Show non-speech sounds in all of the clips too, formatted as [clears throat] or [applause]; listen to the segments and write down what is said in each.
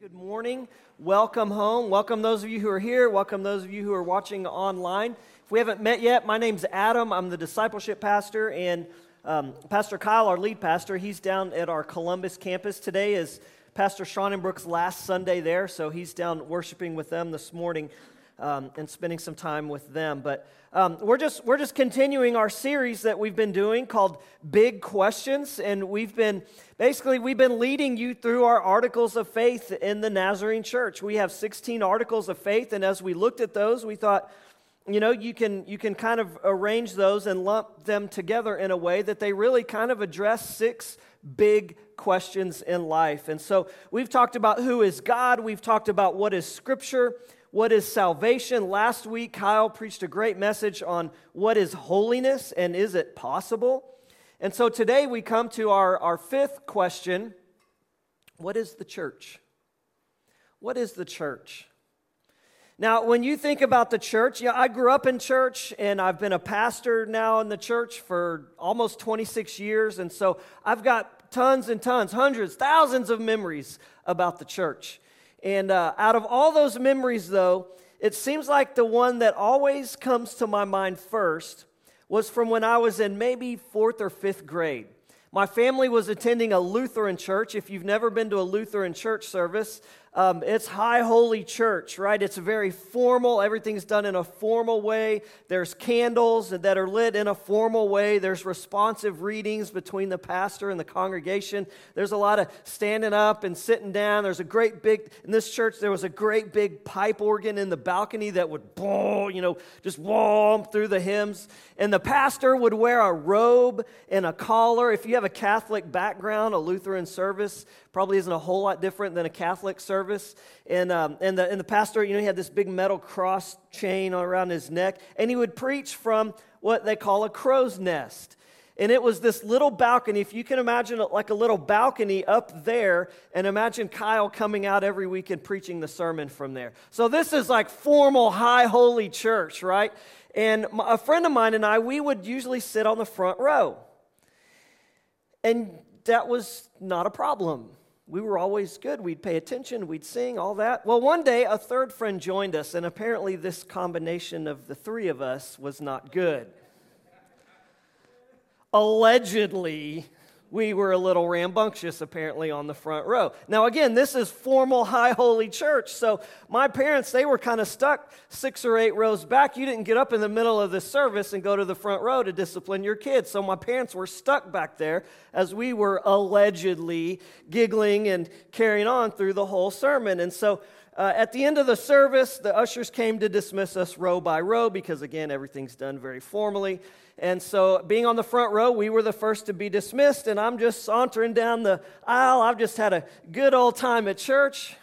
Good morning. Welcome home. Welcome those of you who are here. Welcome those of you who are watching online. If we haven't met yet, my name's Adam. I'm the discipleship pastor, and um, Pastor Kyle, our lead pastor, he's down at our Columbus campus. Today is Pastor Brooks' last Sunday there, so he's down worshiping with them this morning um, and spending some time with them. But um, we're just we're just continuing our series that we've been doing called Big Questions, and we've been basically we've been leading you through our articles of faith in the Nazarene Church. We have 16 articles of faith, and as we looked at those, we thought. You know, you can, you can kind of arrange those and lump them together in a way that they really kind of address six big questions in life. And so we've talked about who is God, we've talked about what is Scripture, what is salvation. Last week, Kyle preached a great message on what is holiness and is it possible. And so today we come to our, our fifth question What is the church? What is the church? Now, when you think about the church, yeah, I grew up in church and I've been a pastor now in the church for almost 26 years. And so I've got tons and tons, hundreds, thousands of memories about the church. And uh, out of all those memories, though, it seems like the one that always comes to my mind first was from when I was in maybe fourth or fifth grade. My family was attending a Lutheran church. If you've never been to a Lutheran church service, um, it's high holy church, right? It's very formal. Everything's done in a formal way. There's candles that are lit in a formal way. There's responsive readings between the pastor and the congregation. There's a lot of standing up and sitting down. There's a great big, in this church, there was a great big pipe organ in the balcony that would, you know, just whomp through the hymns. And the pastor would wear a robe and a collar. If you have a Catholic background, a Lutheran service probably isn't a whole lot different than a Catholic service service. And, um, and, the, and the pastor, you know, he had this big metal cross chain around his neck. And he would preach from what they call a crow's nest. And it was this little balcony. If you can imagine it like a little balcony up there, and imagine Kyle coming out every week and preaching the sermon from there. So this is like formal, high, holy church, right? And a friend of mine and I, we would usually sit on the front row. And that was not a problem we were always good. We'd pay attention, we'd sing, all that. Well, one day a third friend joined us, and apparently this combination of the three of us was not good. Allegedly, we were a little rambunctious apparently on the front row. Now, again, this is formal high holy church. So, my parents, they were kind of stuck six or eight rows back. You didn't get up in the middle of the service and go to the front row to discipline your kids. So, my parents were stuck back there as we were allegedly giggling and carrying on through the whole sermon. And so, uh, at the end of the service, the ushers came to dismiss us row by row because, again, everything's done very formally. And so, being on the front row, we were the first to be dismissed, and I'm just sauntering down the aisle. I've just had a good old time at church.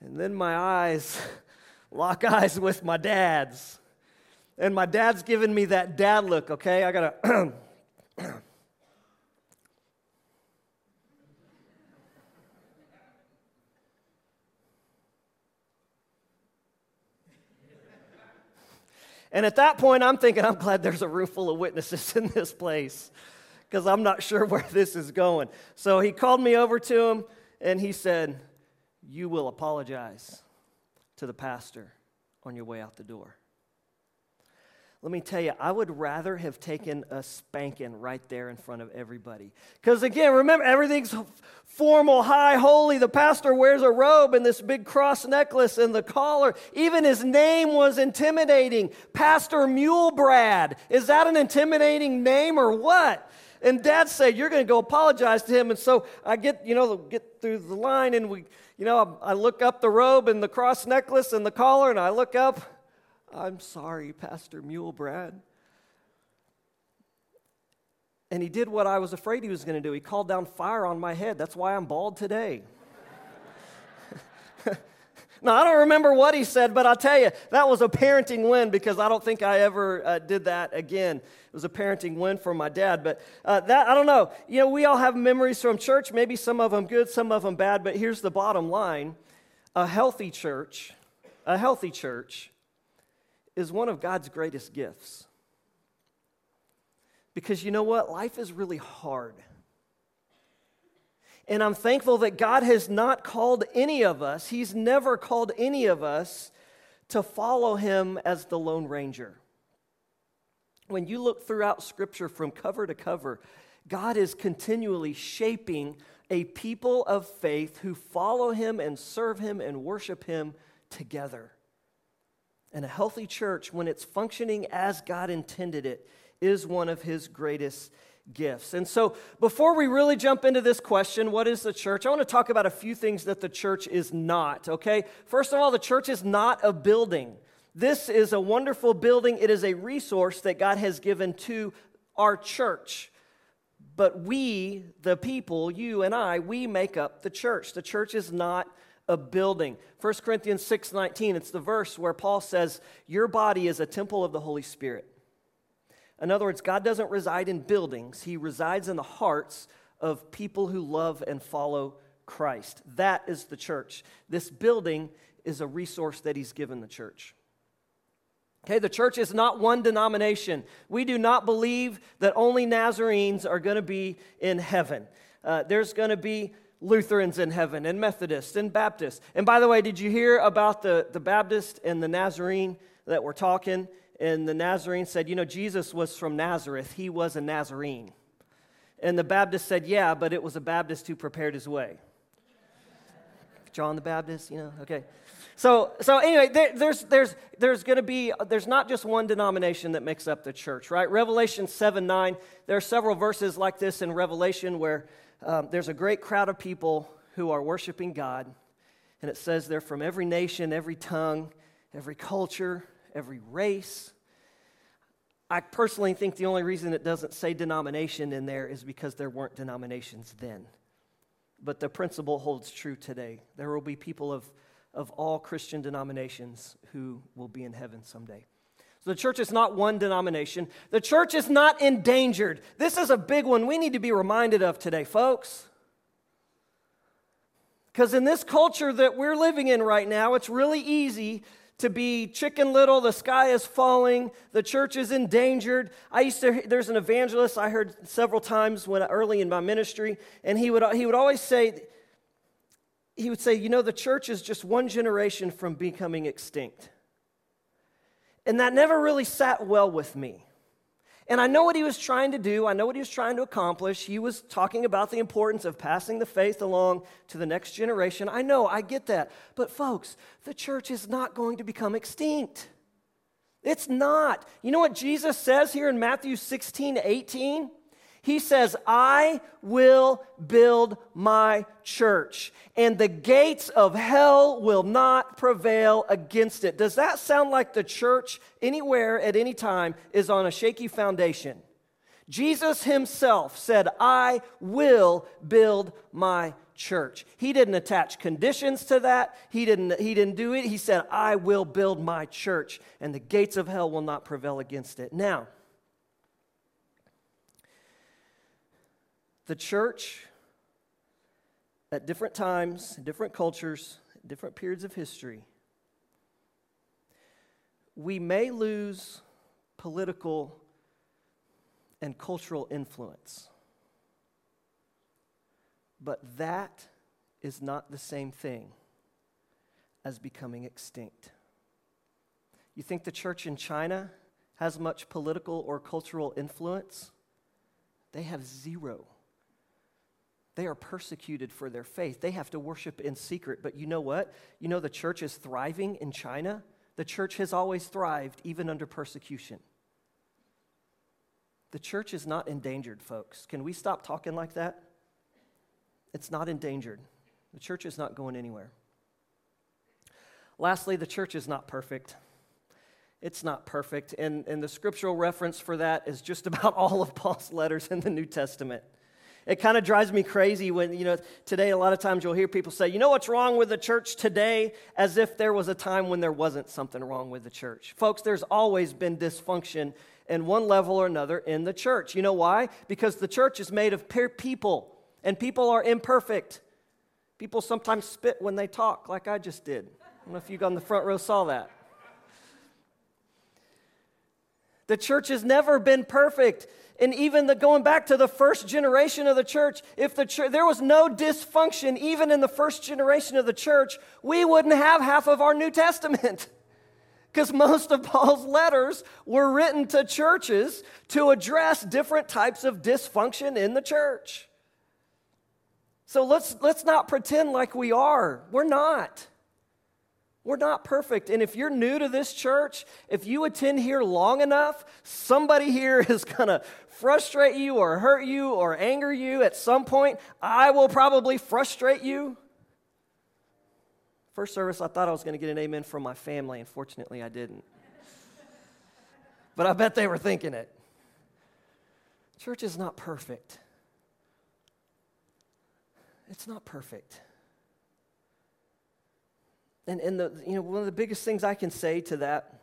And then my eyes [laughs] lock eyes with my dad's. And my dad's giving me that dad look, okay? I gotta. [clears throat] And at that point, I'm thinking, I'm glad there's a room full of witnesses in this place because I'm not sure [laughs] where this is going. So he called me over to him and he said, You will apologize to the pastor on your way out the door. Let me tell you, I would rather have taken a spanking right there in front of everybody. Because again, remember, everything's formal, high, holy. The pastor wears a robe and this big cross necklace and the collar. Even his name was intimidating Pastor Mulebrad. Is that an intimidating name or what? And dad said, You're going to go apologize to him. And so I get, you know, get through the line and we, you know, I look up the robe and the cross necklace and the collar and I look up I'm sorry, Pastor Mulebrad. And he did what I was afraid he was going to do. He called down fire on my head. That's why I'm bald today. [laughs] now, I don't remember what he said, but I'll tell you, that was a parenting win because I don't think I ever uh, did that again. It was a parenting win for my dad. But uh, that, I don't know. You know, we all have memories from church, maybe some of them good, some of them bad, but here's the bottom line a healthy church, a healthy church is one of God's greatest gifts. Because you know what? Life is really hard. And I'm thankful that God has not called any of us, He's never called any of us to follow Him as the Lone Ranger. When you look throughout Scripture from cover to cover, God is continually shaping a people of faith who follow Him and serve Him and worship Him together. And a healthy church, when it's functioning as God intended it, is one of His greatest gifts. And so, before we really jump into this question, what is the church? I want to talk about a few things that the church is not, okay? First of all, the church is not a building. This is a wonderful building, it is a resource that God has given to our church. But we, the people, you and I, we make up the church. The church is not a building. 1 Corinthians 6:19, it's the verse where Paul says, "Your body is a temple of the Holy Spirit." In other words, God doesn't reside in buildings, He resides in the hearts of people who love and follow Christ. That is the church. This building is a resource that He's given the church. Okay, the church is not one denomination. We do not believe that only Nazarenes are going to be in heaven. Uh, there's going to be Lutherans in heaven, and Methodists, and Baptists. And by the way, did you hear about the, the Baptist and the Nazarene that were talking? and the Nazarene said, You know, Jesus was from Nazareth, he was a Nazarene. And the Baptist said, Yeah, but it was a Baptist who prepared his way. John the Baptist, you know, okay. So, so anyway, there, there's, there's, there's going to be, there's not just one denomination that makes up the church, right? Revelation 7 9, there are several verses like this in Revelation where um, there's a great crowd of people who are worshiping God. And it says they're from every nation, every tongue, every culture, every race. I personally think the only reason it doesn't say denomination in there is because there weren't denominations then. But the principle holds true today. There will be people of, of all Christian denominations who will be in heaven someday. The church is not one denomination. The church is not endangered. This is a big one we need to be reminded of today, folks. Because in this culture that we're living in right now, it's really easy to be chicken little, the sky is falling, the church is endangered. I used to, there's an evangelist I heard several times when early in my ministry, and he would, he would always say, he would say, you know, the church is just one generation from becoming extinct. And that never really sat well with me. And I know what he was trying to do. I know what he was trying to accomplish. He was talking about the importance of passing the faith along to the next generation. I know, I get that. But, folks, the church is not going to become extinct. It's not. You know what Jesus says here in Matthew 16 18? He says, I will build my church, and the gates of hell will not prevail against it. Does that sound like the church anywhere at any time is on a shaky foundation? Jesus himself said, I will build my church. He didn't attach conditions to that. He didn't, he didn't do it. He said, I will build my church, and the gates of hell will not prevail against it. Now, the church at different times, different cultures, different periods of history, we may lose political and cultural influence. But that is not the same thing as becoming extinct. You think the church in China has much political or cultural influence? They have zero. They are persecuted for their faith. They have to worship in secret. But you know what? You know the church is thriving in China? The church has always thrived, even under persecution. The church is not endangered, folks. Can we stop talking like that? It's not endangered. The church is not going anywhere. Lastly, the church is not perfect. It's not perfect. And, and the scriptural reference for that is just about [laughs] all of Paul's letters in the New Testament. It kind of drives me crazy when, you know, today a lot of times you'll hear people say, you know what's wrong with the church today? As if there was a time when there wasn't something wrong with the church. Folks, there's always been dysfunction in one level or another in the church. You know why? Because the church is made of people, and people are imperfect. People sometimes spit when they talk, like I just did. I don't know if you on the front row saw that. The church has never been perfect. And even the going back to the first generation of the church, if the church, there was no dysfunction even in the first generation of the church, we wouldn't have half of our New Testament. [laughs] Because most of Paul's letters were written to churches to address different types of dysfunction in the church. So let's, let's not pretend like we are. We're not. We're not perfect. And if you're new to this church, if you attend here long enough, somebody here [laughs] is going to frustrate you or hurt you or anger you at some point. I will probably frustrate you. First service, I thought I was going to get an amen from my family. Unfortunately, I didn't. but I bet they were thinking it. Church is not perfect. It's not perfect. And, and the, you know, one of the biggest things I can say to that,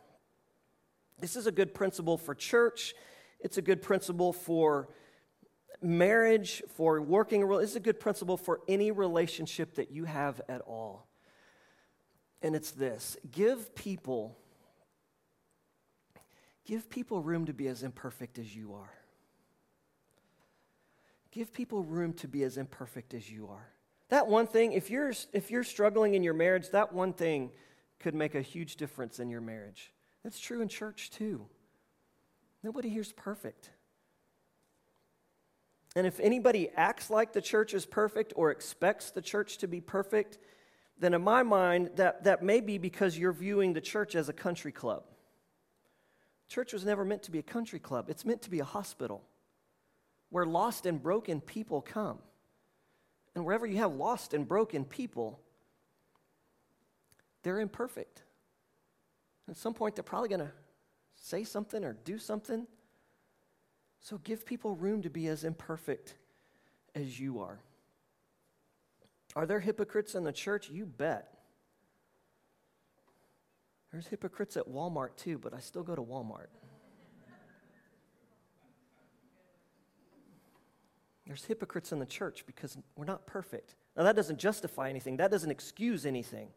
this is a good principle for church. It's a good principle for marriage, for working. It's a good principle for any relationship that you have at all. And it's this give people, give people room to be as imperfect as you are. Give people room to be as imperfect as you are. That one thing, if you're, if you're struggling in your marriage, that one thing could make a huge difference in your marriage. That's true in church too. Nobody here's perfect. And if anybody acts like the church is perfect or expects the church to be perfect, then in my mind, that, that may be because you're viewing the church as a country club. Church was never meant to be a country club, it's meant to be a hospital where lost and broken people come. And wherever you have lost and broken people, they're imperfect. At some point, they're probably going to say something or do something. So give people room to be as imperfect as you are. Are there hypocrites in the church? You bet. There's hypocrites at Walmart too, but I still go to Walmart. There's hypocrites in the church because we're not perfect. Now, that doesn't justify anything, that doesn't excuse anything.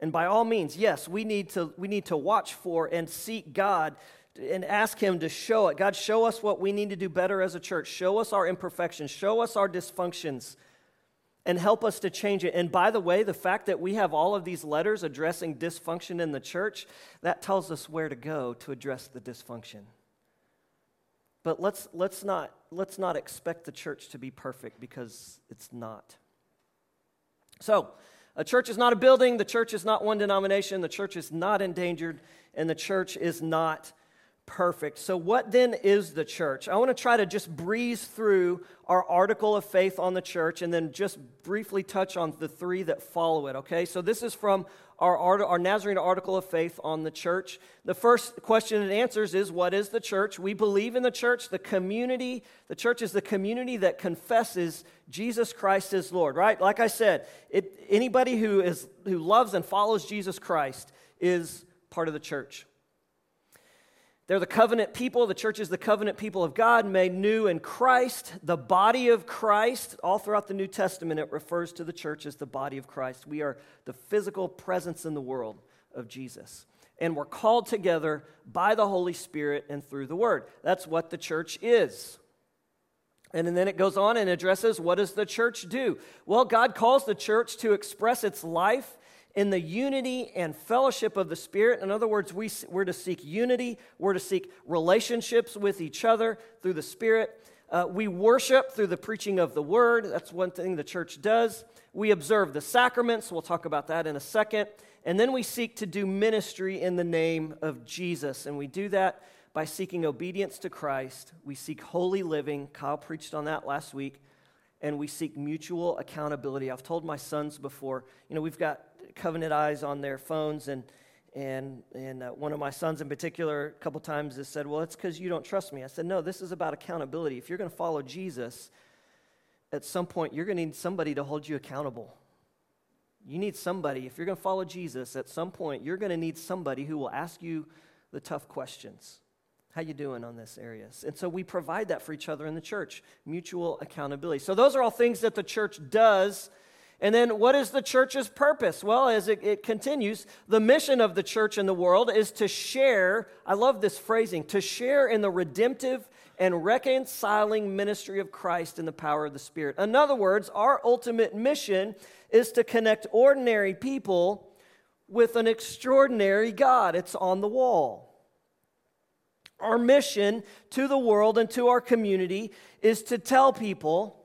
And by all means, yes, we need to, we need to watch for and seek God and ask Him to show it. God, show us what we need to do better as a church. Show us our imperfections. Show us our dysfunctions and help us to change it. And by the way, the fact that we have all of these letters addressing dysfunction in the church, that tells us where to go to address the dysfunction. But let's, let's, not, let's not expect the church to be perfect because it's not. So, a church is not a building, the church is not one denomination, the church is not endangered, and the church is not perfect. So, what then is the church? I want to try to just breeze through our article of faith on the church and then just briefly touch on the three that follow it, okay? So, this is from our, our Nazarene article of faith on the church. The first question it answers is What is the church? We believe in the church, the community. The church is the community that confesses Jesus Christ is Lord, right? Like I said, it, anybody who, is, who loves and follows Jesus Christ is part of the church. They're the covenant people. The church is the covenant people of God, made new in Christ, the body of Christ. All throughout the New Testament, it refers to the church as the body of Christ. We are the physical presence in the world of Jesus. And we're called together by the Holy Spirit and through the Word. That's what the church is. And then it goes on and addresses what does the church do? Well, God calls the church to express its life in the unity and fellowship of the Spirit. In other words, we, we're to seek unity, we're to seek relationships with each other through the Spirit. Uh, we worship through the preaching of the Word. That's one thing the church does. We observe the sacraments. We'll talk about that in a second. And then we seek to do ministry in the name of Jesus. And we do that by seeking obedience to Christ. We seek holy living. Kyle preached on that last week. And we seek mutual accountability. I've told my sons before, you know, we've got Covenant Eyes on their phones, and and and uh, one of my sons in particular, a couple times, has said, "Well, it's because you don't trust me." I said, "No, this is about accountability. If you're going to follow Jesus, at some point you're going to need somebody to hold you accountable. You need somebody. If you're going to follow Jesus, at some point you're going to need somebody who will ask you the tough questions." How you doing on this areas? And so we provide that for each other in the church, mutual accountability. So those are all things that the church does And then what is the church's purpose? Well, as it, it, continues, the mission of the church in the world is to share, I love this phrasing, to share in the redemptive and reconciling ministry of Christ in the power of the Spirit. In other words, our ultimate mission is to connect ordinary people with an extraordinary God. It's on the wall. Our mission to the world and to our community is to tell people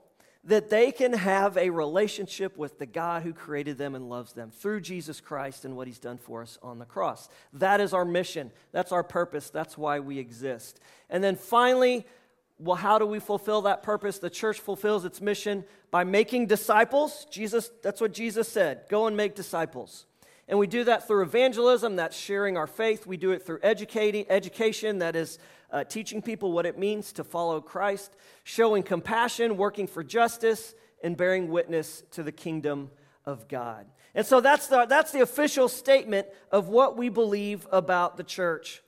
that they can have a relationship with the God who created them and loves them through Jesus Christ and what he's done for us on the cross. That is our mission. That's our purpose. That's why we exist. And then finally, well, how do we fulfill that purpose? The church fulfills its mission by making disciples. Jesus, that's what Jesus said go and make disciples. And we do that through evangelism, that's sharing our faith. We do it through educating, education, that is uh, teaching people what it means to follow Christ, showing compassion, working for justice, and bearing witness to the kingdom of God. And so that's the, that's the official statement of what we believe about the church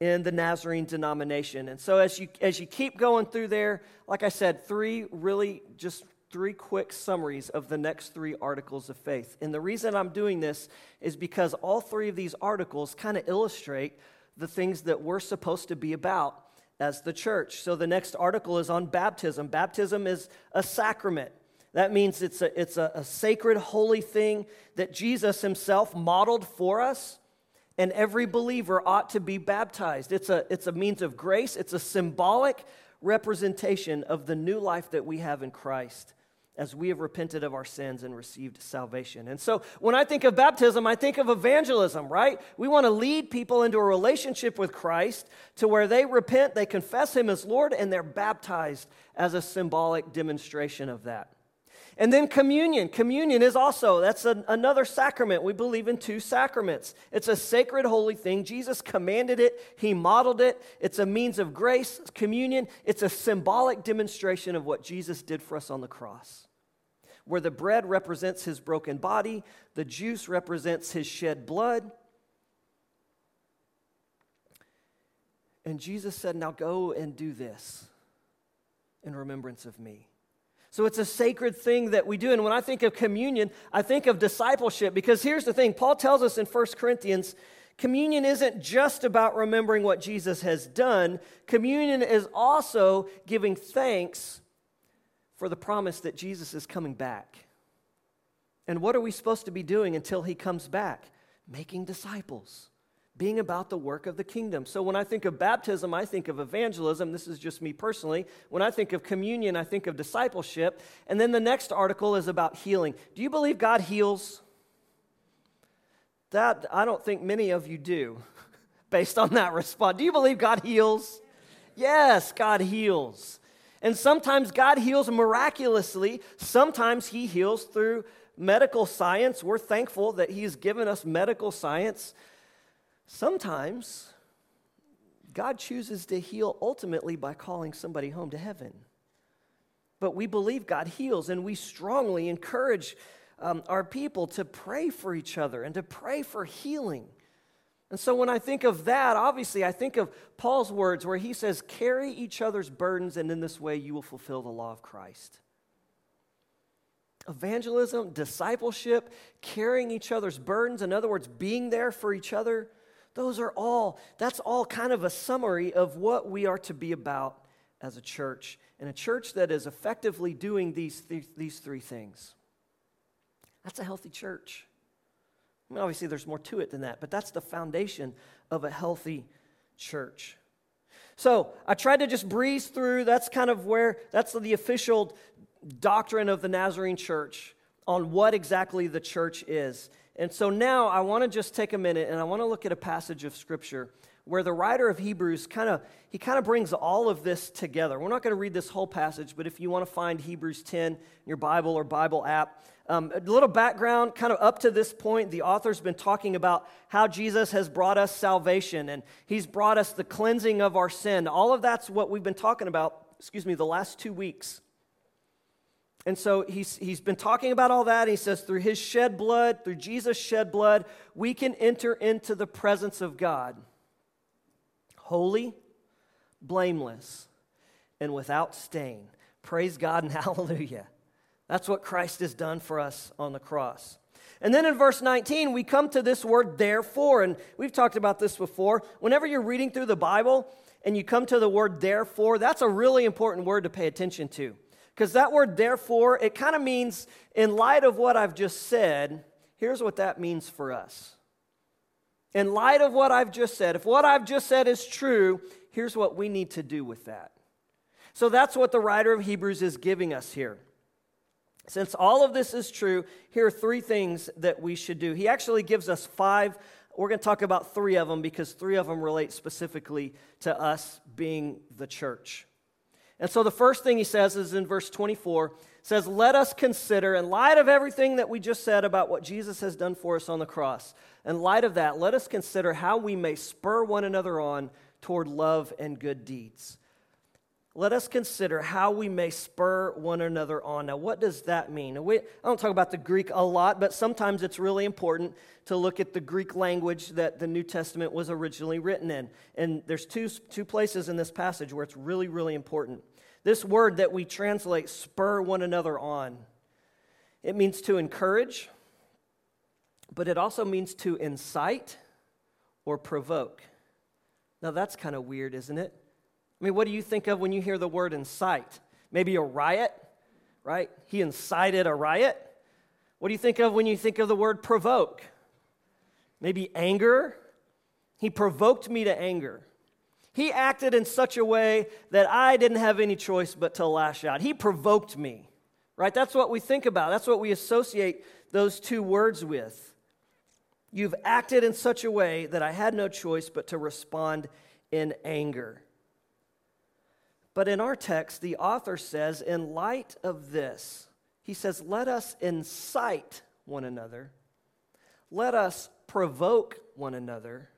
in the Nazarene denomination. And so as you, as you keep going through there, like I said, three really just three quick summaries of the next three articles of faith. And the reason I'm doing this is because all three of these articles kind of illustrate the things that we're supposed to be about as the church. So the next article is on baptism. Baptism is a sacrament. That means it's a, it's a, a sacred, holy thing that Jesus himself modeled for us, and every believer ought to be baptized. It's a, it's a means of grace, it's a symbolic representation of the new life that we have in Christ as we have repented of our sins and received salvation. And so when I think of baptism, I think of evangelism, right? We want to lead people into a relationship with Christ to where they repent, they confess Him as Lord, and they're baptized as a symbolic demonstration of that. And then communion. Communion is also, that's an, another sacrament. We believe in two sacraments. It's a sacred, holy thing. Jesus commanded it, He modeled it. It's a means of grace. Communion, it's a symbolic demonstration of what Jesus did for us on the cross. Where the bread represents His broken body, the juice represents His shed blood. And Jesus said, Now go and do this in remembrance of me. So it's a sacred thing that we do. And when I think of communion, I think of discipleship because here's the thing Paul tells us in 1 Corinthians communion isn't just about remembering what Jesus has done, communion is also giving thanks for the promise that Jesus is coming back. And what are we supposed to be doing until he comes back? Making disciples being about the work of the kingdom. So when I think of baptism, I think of evangelism. This is just me personally. When I think of communion, I think of discipleship. And then the next article is about healing. Do you believe God heals? That I don't think many of you do, [laughs] based on that response. Do you believe God heals? Yes, God heals. And sometimes God heals miraculously, sometimes He heals through medical science. We're thankful that He's given us medical science Sometimes God chooses to heal ultimately by calling somebody home to heaven. But we believe God heals, and we strongly encourage um, our people to pray for each other and to pray for healing. And so when I think of that, obviously, I think of Paul's words where he says, Carry each other's burdens, and in this way you will fulfill the law of Christ. Evangelism, discipleship, carrying each other's burdens, in other words, being there for each other those are all, that's all kind of a summary of what we are to be about as a church. And a church that is effectively doing these, th- these three things. That's a healthy church. I mean, obviously, there's more to it than that, but that's the foundation of a healthy church. So I tried to just breeze through. That's kind of where, that's the official doctrine of the Nazarene church on what exactly the church is. And so now I want to just take a minute and I want to look at a passage of scripture where the writer of Hebrews kind of he kind of brings all of this together. We're not going to read this whole passage, but if you want to find Hebrews 10 in your Bible or Bible app, um, a little background, kind of up to this point, the author's been talking about how Jesus has brought us salvation and he's brought us the cleansing of our sin. All of that's what we've been talking about, excuse me, the last two weeks. And so he's, he's been talking about all that. He says, through his shed blood, through Jesus' shed blood, we can enter into the presence of God holy, blameless, and without stain. Praise God and [laughs] hallelujah. That's what Christ has done for us on the cross. And then in verse 19, we come to this word therefore. And we've talked about this before. Whenever you're reading through the Bible and you come to the word therefore, that's a really important word to pay attention to. Because that word therefore, it kind of means, in light of what I've just said, here's what that means for us. In light of what I've just said, if what I've just said is true, here's what we need to do with that. So that's what the writer of Hebrews is giving us here. Since all of this is true, here are three things that we should do. He actually gives us five. We're going to talk about three of them because three of them relate specifically to us being the church. And so the first thing he says is in verse 24 says, Let us consider, in light of everything that we just said about what Jesus has done for us on the cross, in light of that, let us consider how we may spur one another on toward love and good deeds let us consider how we may spur one another on. Now, what does that mean? We, I don't talk about the Greek a lot, but sometimes it's really important to look at the Greek language that the New Testament was originally written in. And there's two, two places in this passage where it's really, really important. This word that we translate spur one another on, it means to encourage, but it also means to incite or provoke. Now, that's kind of weird, isn't it? I mean, what do you think of when you hear the word incite? Maybe a riot, right? He incited a riot. What do you think of when you think of the word provoke? Maybe anger. He provoked me to anger. He acted in such a way that I didn't have any choice but to lash out. He provoked me, right? That's what we think about. That's what we associate those two words with. You've acted in such a way that I had no choice but to respond in anger. But in our text, the author says, in light of this, he says, let us incite one another, let us provoke one another,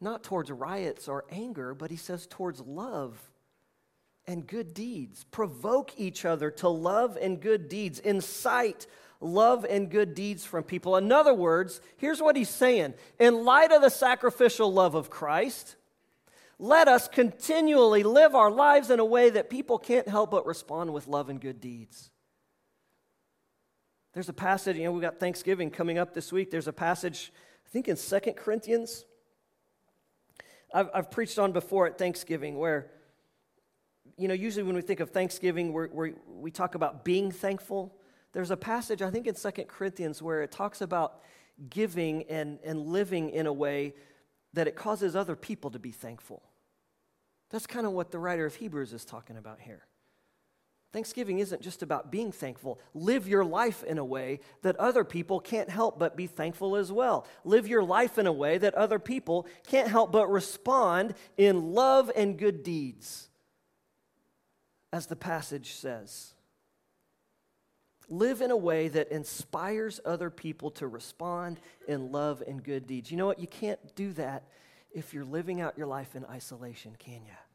not towards riots or anger, but he says towards love and good deeds. Provoke each other to love and good deeds. Incite love and good deeds from people. In other words, here's what he's saying In light of the sacrificial love of Christ, let us continually live our lives in a way that people can't help but respond with love and good deeds. There's a passage, you know, we've got Thanksgiving coming up this week. There's a passage, I think in Second Corinthians. I've, I've preached on before at Thanksgiving where, you know, usually when we think of Thanksgiving, we we we talk about being thankful. There's a passage, I think in Second Corinthians, where it talks about giving and, and living in a way that it causes other people to be thankful. That's kind of what the writer of Hebrews is talking about here. Thanksgiving isn't just about being thankful. Live your life in a way that other people can't help but be thankful as well. Live your life in a way that other people can't help but respond in love and good deeds, as the passage says. Live in a way that inspires other people to respond in love and good deeds. You know what? You can't do that if you're living out your life in isolation, can you?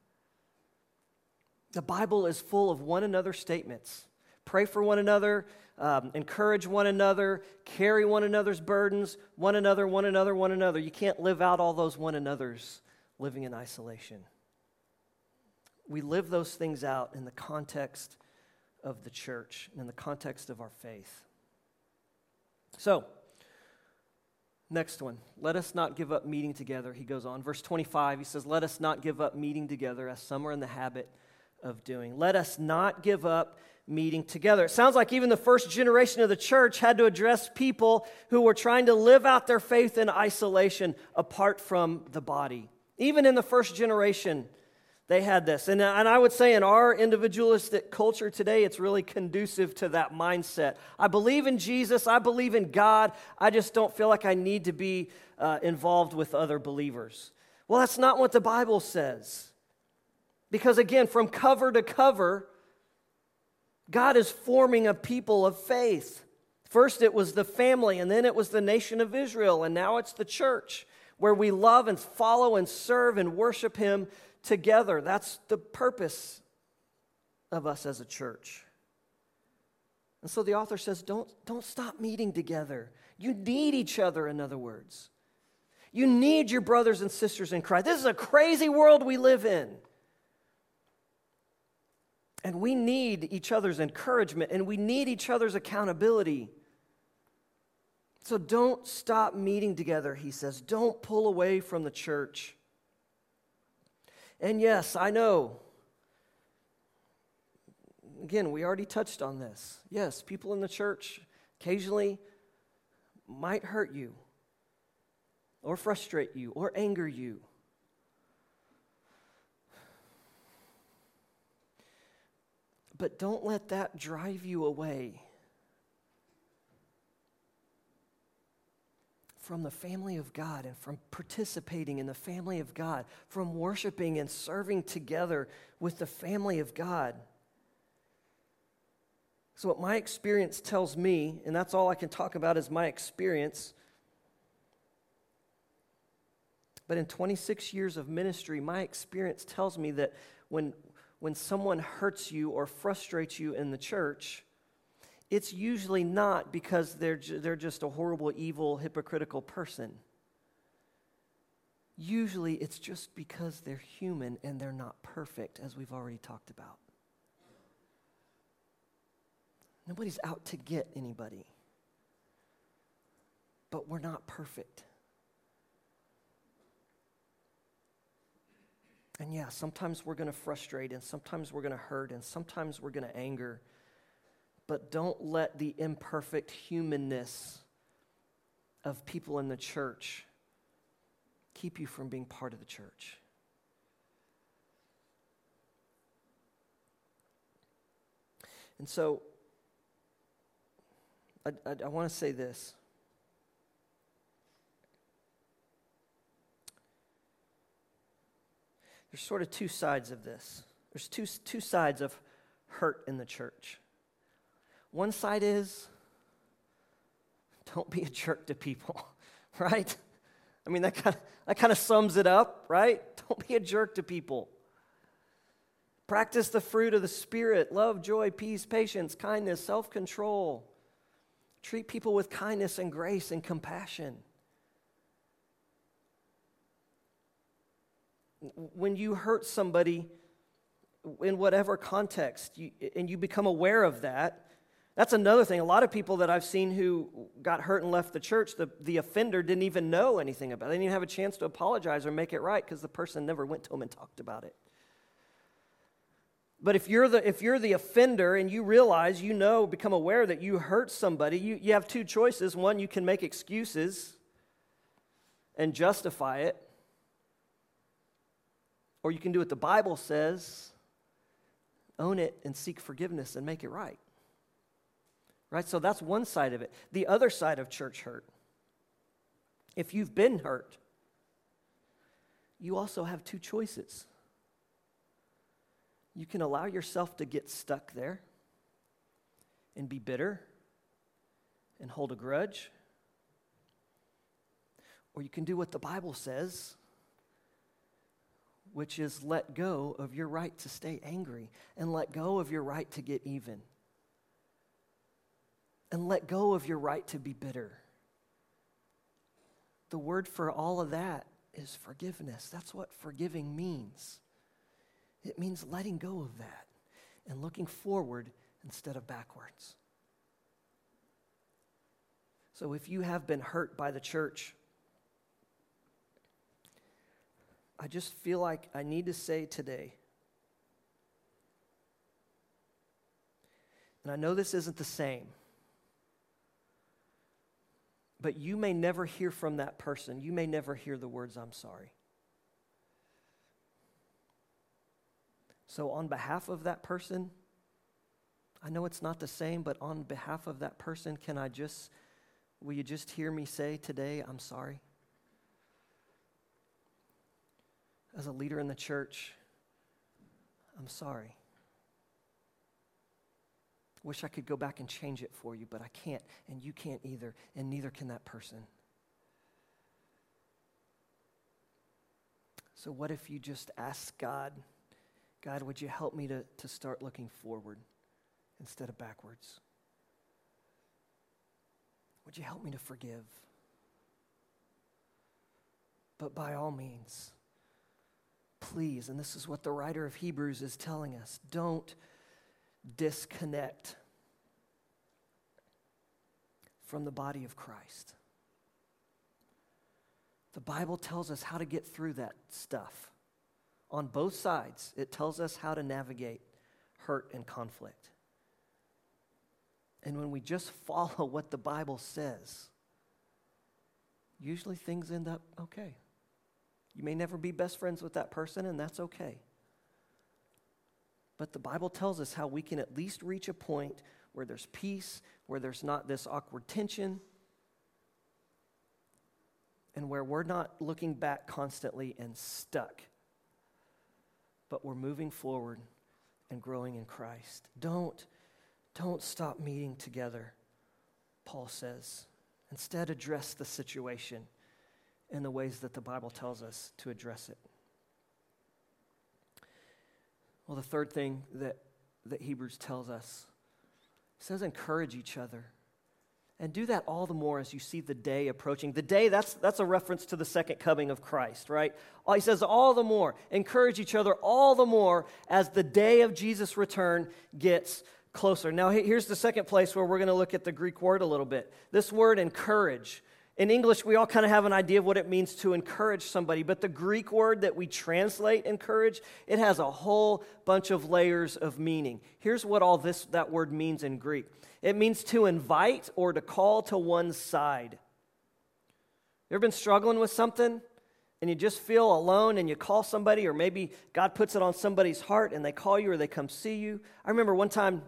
The Bible is full of one another statements. Pray for one another, um, encourage one another, carry one another's burdens, one another, one another, one another. You can't live out all those one another's living in isolation. We live those things out in the context of the church and in the context of our faith. So, next one. Let us not give up meeting together, he goes on. Verse 25, he says, Let us not give up meeting together as some are in the habit of doing. Let us not give up meeting together. It sounds like even the first generation of the church had to address people who were trying to live out their faith in isolation apart from the body. Even in the first generation, they had this. And, and I would say in our individualistic culture today, it's really conducive to that mindset. I believe in Jesus, I believe in God, I just don't feel like I need to be uh, involved with other believers. Well, that's not what the Bible says. Because again, from cover to cover, God is forming a people of faith. First, it was the family, and then it was the nation of Israel, and now it's the church where we love and follow and serve and worship Him together. That's the purpose of us as a church. And so the author says, don't, don't stop meeting together. You need each other, in other words. You need your brothers and sisters in Christ. This is a crazy world we live in. And we need each other's encouragement and we need each other's accountability. So don't stop meeting together, he says. Don't pull away from the church. And yes, I know. Again, we already touched on this. Yes, people in the church occasionally might hurt you, or frustrate you, or anger you. But don't let that drive you away from the family of God and from participating in the family of God, from worshiping and serving together with the family of God. So, what my experience tells me, and that's all I can talk about is my experience. But in 26 years of ministry, my experience tells me that when, when someone hurts you or frustrates you in the church, it's usually not because they're, they're just a horrible, evil, hypocritical person. Usually it's just because they're human and they're not perfect, as we've already talked about. Nobody's out to get anybody, but we're not perfect. And yeah, sometimes we're going to frustrate, and sometimes we're going to hurt, and sometimes we're going to anger but don't let the imperfect humanness of people in the church keep you from being part of the church. And so, I, I, I want to say this. There's sort of two sides of this. There's two, two sides of hurt in the church. One side is don't be a jerk to people, [laughs] right? I mean, that kind, of, that kind of sums it up, right? Don't be a jerk to people. Practice the fruit of the Spirit love, joy, peace, patience, kindness, self control. Treat people with kindness and grace and compassion. When you hurt somebody in whatever context, you, and you become aware of that, that's another thing. A lot of people that I've seen who got hurt and left the church, the, the offender didn't even know anything about it. They didn't even have a chance to apologize or make it right because the person never went to them and talked about it. But if you're the, if you're the offender and you realize, you know, become aware that you hurt somebody, you, you have two choices. One, you can make excuses and justify it, or you can do what the Bible says own it and seek forgiveness and make it right. Right? So that's one side of it. The other side of church hurt. If you've been hurt, you also have two choices. You can allow yourself to get stuck there and be bitter and hold a grudge. Or you can do what the Bible says, which is let go of your right to stay angry and let go of your right to get even and let go of your right to be bitter. The word for all of that is forgiveness. That's what forgiving means. It means letting go of that and looking forward instead of backwards. So if you have been hurt by the church, I just feel like I need to say today, and I know this isn't the same but you may never hear from that person. You may never hear the words, I'm sorry. So, on behalf of that person, I know it's not the same, but on behalf of that person, can I just, will you just hear me say today, I'm sorry? As a leader in the church, I'm sorry. Wish I could go back and change it for you, but I can't, and you can't either, and neither can that person. So, what if you just ask God, God, would you help me to, to start looking forward instead of backwards? Would you help me to forgive? But by all means, please, and this is what the writer of Hebrews is telling us don't disconnect from the body of Christ. The Bible tells us how to get through that stuff. On both sides, it tells us how to navigate hurt and conflict. And when we just [laughs] follow what the Bible says, usually things end up okay. You may never be best friends with that person, and that's okay. But the Bible tells us how we can at least reach a point where there's peace, where there's not this awkward tension, and where we're not looking back constantly and stuck, but we're moving forward and growing in Christ. Don't, don't stop meeting together, Paul says. Instead, address the situation in the ways that the Bible tells us to address it. Well, the third thing that, that Hebrews tells us says encourage each other. And do that all the more as you see the day approaching. The day, that's, that's a reference to the second coming of Christ, right? He says, all the more. Encourage each other all the more as the day of Jesus' return gets closer. Now, here's the second place where we're going to look at the Greek word a little bit. This word, encourage. In English, we all kind of have an idea of what it means to encourage somebody, but the Greek word that we translate encourage, it has a whole bunch of layers of meaning. Here's what all this that word means in Greek. It means to invite or to call to one's side. You ever been struggling with something and you just feel alone and you call somebody, or maybe God puts it on somebody's heart and they call you or they come see you? I remember one time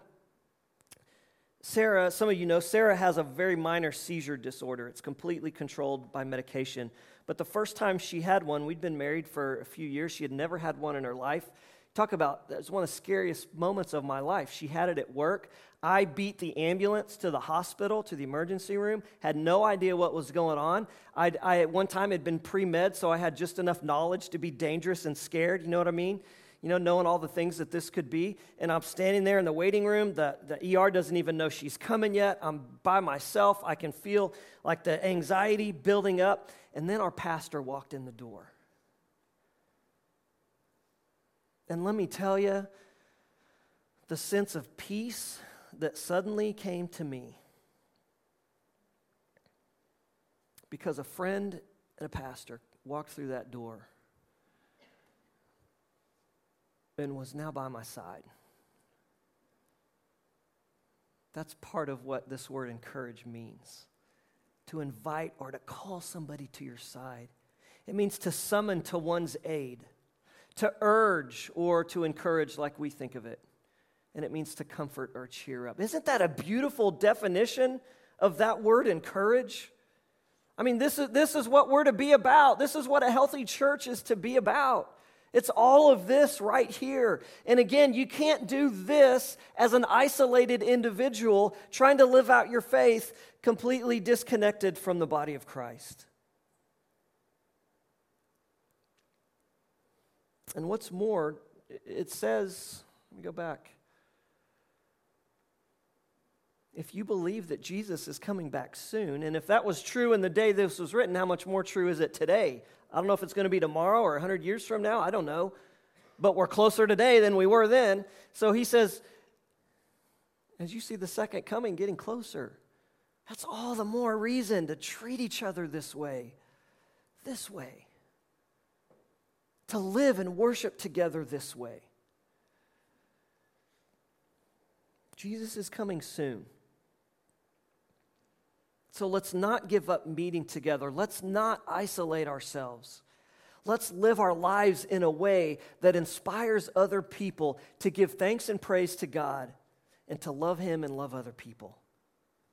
Sarah, some of you know, Sarah has a very minor seizure disorder. It's completely controlled by medication. But the first time she had one, we'd been married for a few years. She had never had one in her life. Talk about, that's one of the scariest moments of my life. She had it at work. I beat the ambulance to the hospital, to the emergency room, had no idea what was going on. I'd, I, at one time, had been pre med, so I had just enough knowledge to be dangerous and scared. You know what I mean? You know, knowing all the things that this could be. And I'm standing there in the waiting room. The, the ER doesn't even know she's coming yet. I'm by myself. I can feel like the anxiety building up. And then our pastor walked in the door. And let me tell you, the sense of peace that suddenly came to me because a friend and a pastor walked through that door and was now by my side. That's part of what this word encourage means to invite or to call somebody to your side. It means to summon to one's aid, to urge or to encourage, like we think of it. And it means to comfort or cheer up. Isn't that a beautiful definition of that word, encourage? I mean, this is, this is what we're to be about. This is what a healthy church is to be about. It's all of this right here. And again, you can't do this as an isolated individual trying to live out your faith completely disconnected from the body of Christ. And what's more, it says, let me go back. If you believe that Jesus is coming back soon, and if that was true in the day this was written, how much more true is it today? I don't know if it's going to be tomorrow or 100 years from now. I don't know. But we're closer today than we were then. So he says, as you see the second coming getting closer, that's all the more reason to treat each other this way. This way. To live and worship together this way. Jesus is coming soon. So let's not give up meeting together. Let's not isolate ourselves. Let's live our lives in a way that inspires other people to give thanks and praise to God and to love Him and love other people.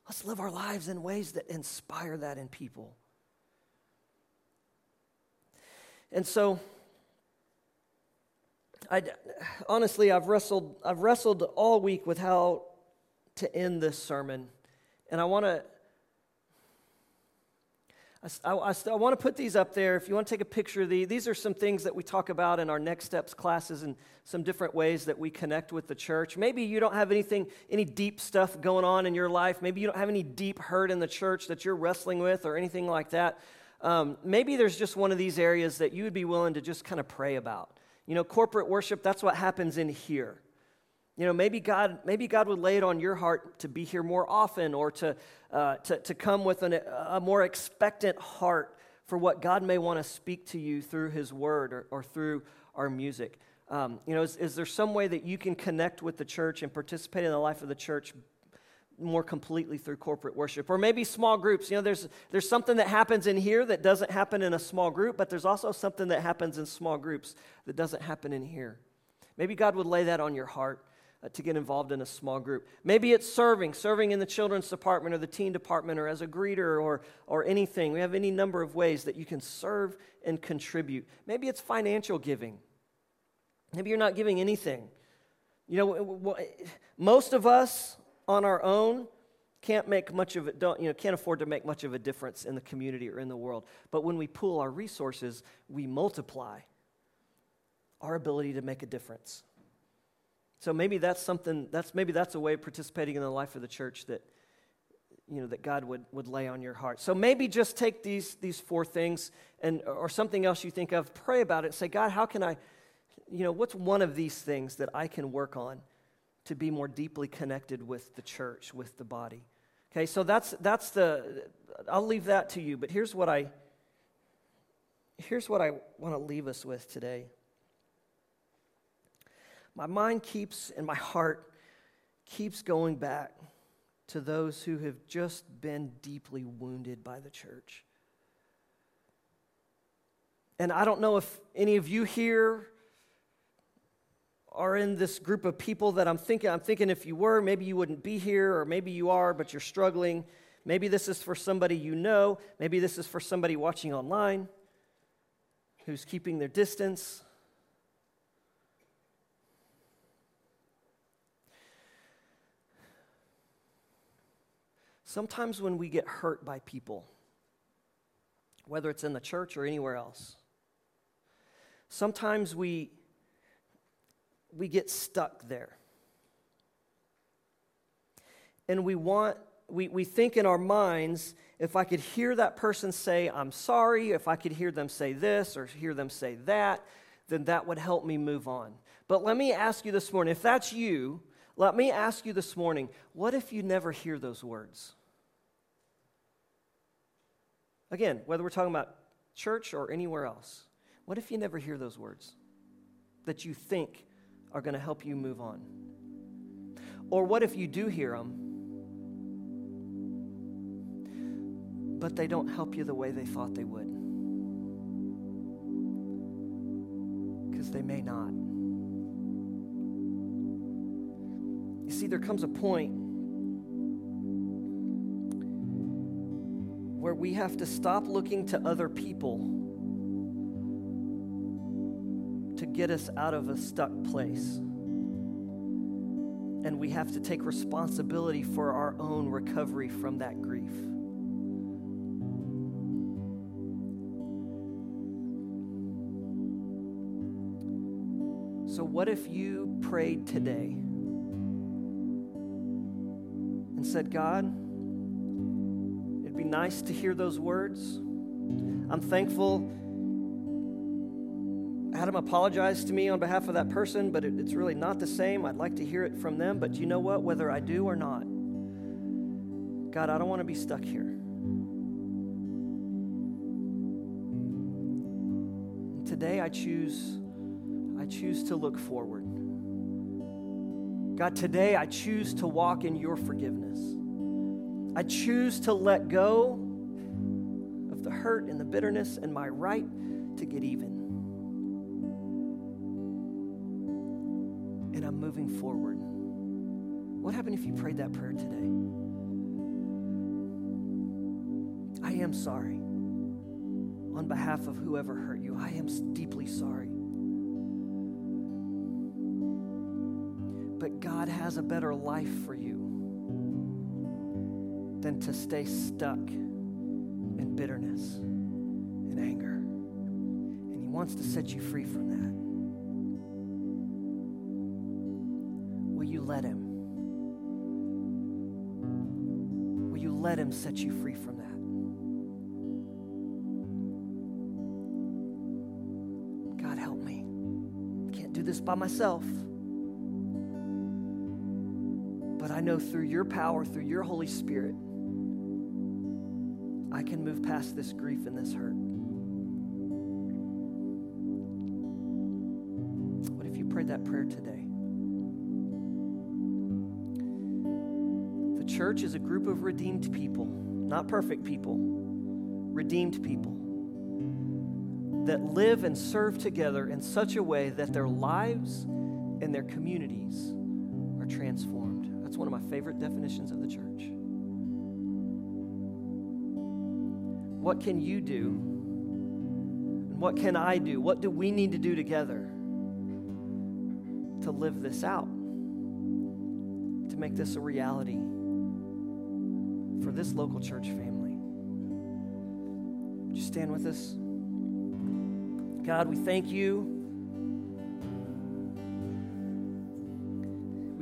Let's live our lives in ways that inspire that in people. And so, I, honestly, I've wrestled, I've wrestled all week with how to end this sermon. And I want to I, I, I want to put these up there. If you want to take a picture of these, these are some things that we talk about in our Next Steps classes and some different ways that we connect with the church. Maybe you don't have anything, any deep stuff going on in your life. Maybe you don't have any deep hurt in the church that you're wrestling with or anything like that. Um, maybe there's just one of these areas that you would be willing to just kind of pray about. You know, corporate worship, that's what happens in here. You know, maybe God, maybe God would lay it on your heart to be here more often or to, uh, to, to come with an, a more expectant heart for what God may want to speak to you through His Word or, or through our music. Um, you know, is, is there some way that you can connect with the church and participate in the life of the church more completely through corporate worship? Or maybe small groups. You know there's there's something that happens in here that doesn't happen in a small group but there's also something that happens in small groups that doesn't happen in here. Maybe god would lay that on your heart Uh, to get involved in a small group. Maybe it's serving serving in the children's department or the teen department or as a greeter or or anything. We have any number of ways that you can serve and contribute. Maybe it's financial giving. Maybe you're not giving anything. You know most of us on our own can't make much of it don't you know can't afford to make much of a difference in the community or in the world. But when we pool our resources we multiply our ability to make a difference so maybe that's something that's maybe that's a way of participating in the life of the church that you know that god would, would lay on your heart so maybe just take these these four things and or something else you think of pray about it say god how can i you know what's one of these things that i can work on to be more deeply connected with the church, with the body. Okay, so that's that's the I'll leave that to you, but here's what I here's what I want to leave us with today. My mind keeps and my heart keeps going back to those who have just been deeply wounded by the church. And I don't know if any of you here are in this group of people that I'm thinking, I'm thinking if you were, maybe you wouldn't be here, or maybe you are, but you're struggling. Maybe this is for somebody you know. Maybe this is for somebody watching online who's keeping their distance. Sometimes when we get hurt by people, whether it's in the church or anywhere else, sometimes we we get stuck there. And we want, we, we think in our minds, if I could hear that person say, I'm sorry, if I could hear them say this or hear them say that, then that would help me move on. But let me ask you this morning if that's you, let me ask you this morning what if you never hear those words? Again, whether we're talking about church or anywhere else, what if you never hear those words that you think are going to help you move on? Or what if you do hear them, but they don't help you the way they thought they would? Because they may not. You see, there comes a point where we have to stop looking to other people to get us out of a stuck place. And we have to take responsibility for our own recovery from that grief. So, what if you prayed today and said, God, it'd be nice to hear those words? I'm thankful Adam apologized to me on behalf of that person, but it, it's really not the same. I'd like to hear it from them, but you know what? Whether I do or not, God, I don't want to be stuck here. Today I choose I choose to look forward. God, today I choose to walk in your forgiveness. I choose to let go of the hurt and the bitterness and my right to get even. And I'm moving forward. What happened if you prayed that prayer today? I am sorry. On behalf of whoever hurt you, I am deeply sorry. God has a better life for you than to stay stuck in bitterness and anger. And He wants to set you free from that. Will you let Him? Will you let Him set you free from that? God, help me. I can't do this by myself. Know through your power, through your Holy Spirit, I can move past this grief and this hurt. What if you prayed that prayer today? The church is a group of redeemed people, not perfect people, redeemed people that live and serve together in such a way that their lives and their communities are transformed. That's one of my favorite definitions of the church. What can you do? And what can I do? What do we need to do together to live this out? To make this a reality for this local church family. Would you stand with us? God, we thank you.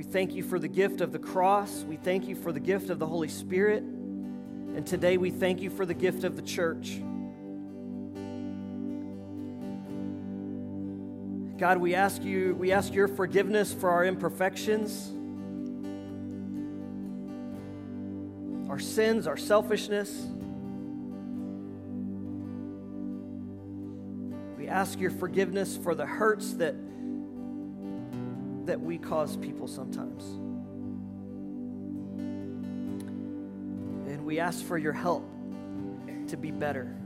We thank you for the gift of the cross. We thank you for the gift of the Holy Spirit. And today we thank you for the gift of the church. God, we ask you, we ask your forgiveness for our imperfections, our sins, our selfishness. We ask your forgiveness for the hurts that, that we cause people sometimes. And we ask for your help to be better.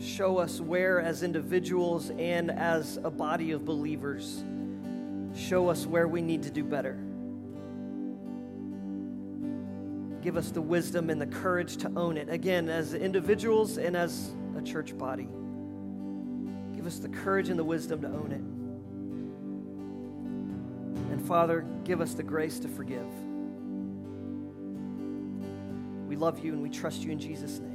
Show us where, as individuals and as a body of believers, show us where we need to do better. Give us the wisdom and the courage to own it. Again, as individuals and as a church body. Give us the courage and the wisdom to own it. And Father, give us the grace to forgive. We love you and we trust you in Jesus' name.